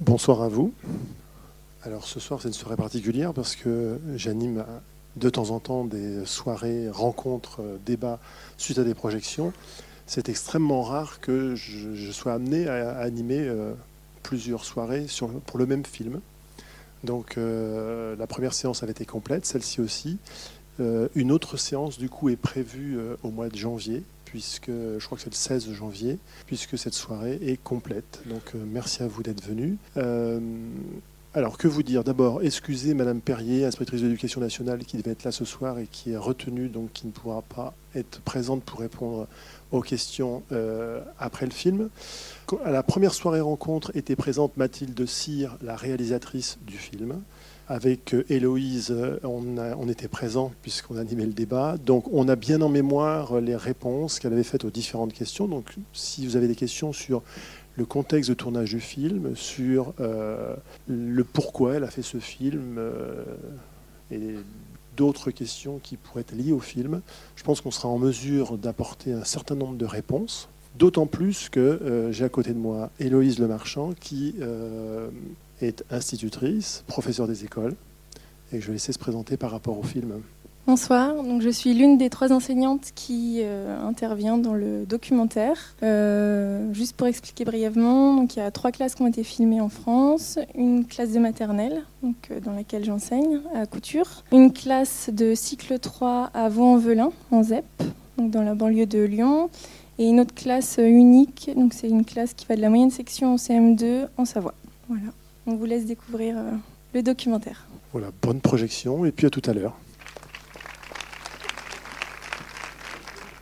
Bonsoir à vous. Alors ce soir c'est une soirée particulière parce que j'anime de temps en temps des soirées, rencontres, débats suite à des projections. C'est extrêmement rare que je, sois amené à, animer euh, plusieurs soirées pour le même film. Donc euh, la première séance avait été complète, celle-ci aussi. Euh, une autre séance du coup est prévue au mois de janvier puisque je crois que c'est le 16 janvier, puisque cette soirée est complète. Donc euh, merci à vous d'être venus. Euh, alors, que vous dire? D'abord, excusez Madame Perrier, inspectrice de l'éducation nationale, qui devait être là ce soir et qui est retenue, donc qui ne pourra pas être présente pour répondre aux questions euh, après le film. À la première soirée rencontre était présente Mathilde Cyr, la réalisatrice du film. Avec euh, Héloïse, euh, on, était présent puisqu'on animait le débat. Donc on a bien en mémoire les réponses qu'elle avait faites aux différentes questions. Donc si vous avez des questions sur le contexte de tournage du film, sur euh, le pourquoi elle a fait ce film et d'autres questions qui pourraient être liées au film, je pense qu'on sera en mesure d'apporter un certain nombre de réponses. D'autant plus que j'ai à côté de moi Héloïse Lemarchand qui est institutrice, professeure des écoles, et je vais laisser se présenter par rapport au film. Bonsoir, je suis l'une des trois enseignantes qui euh, intervient dans le documentaire. Euh, juste pour expliquer brièvement, il y a trois classes qui ont été filmées en France, une classe de maternelle euh, dans laquelle j'enseigne à Couture, une classe de cycle 3 à Vaux-en-Velin en ZEP, dans la banlieue de Lyon, et une autre classe unique, donc c'est une classe qui va de la moyenne section au CM2 en Savoie. Voilà. On vous laisse découvrir euh, le documentaire. Voilà, bonne projection et puis à tout à l'heure.